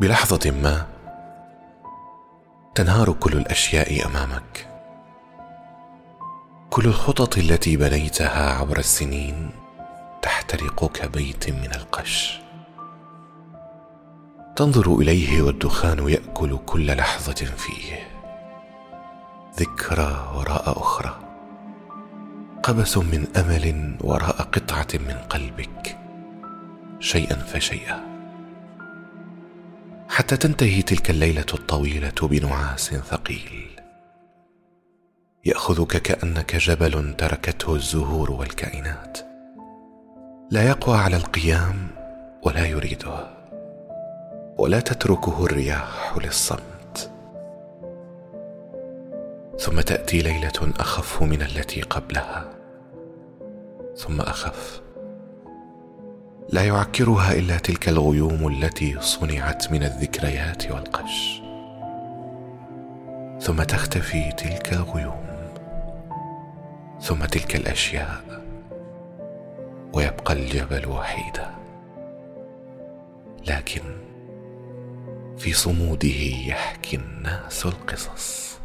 بلحظة ما تنهار كل الأشياء أمامك. كل الخطط التي بنيتها عبر السنين تحترق كبيت من القش. تنظر إليه والدخان يأكل كل لحظة فيه. ذكرى وراء أخرى. قبس من أمل وراء قطعة من قلبك. شيئا فشيئا. حتى تنتهي تلك الليلة الطويلة بنعاس ثقيل. يأخذك كأنك جبل تركته الزهور والكائنات. لا يقوى على القيام ولا يريده ولا تتركه الرياح للصمت. ثم تأتي ليلة أخف من التي قبلها ثم أخف لا يعكرها إلا تلك الغيوم التي صنعت من الذكريات والقش. ثم تختفي تلك الغيوم. ثم تلك الأشياء. ويبقى الجبل وحيدا. لكن في صموده يحكي الناس القصص.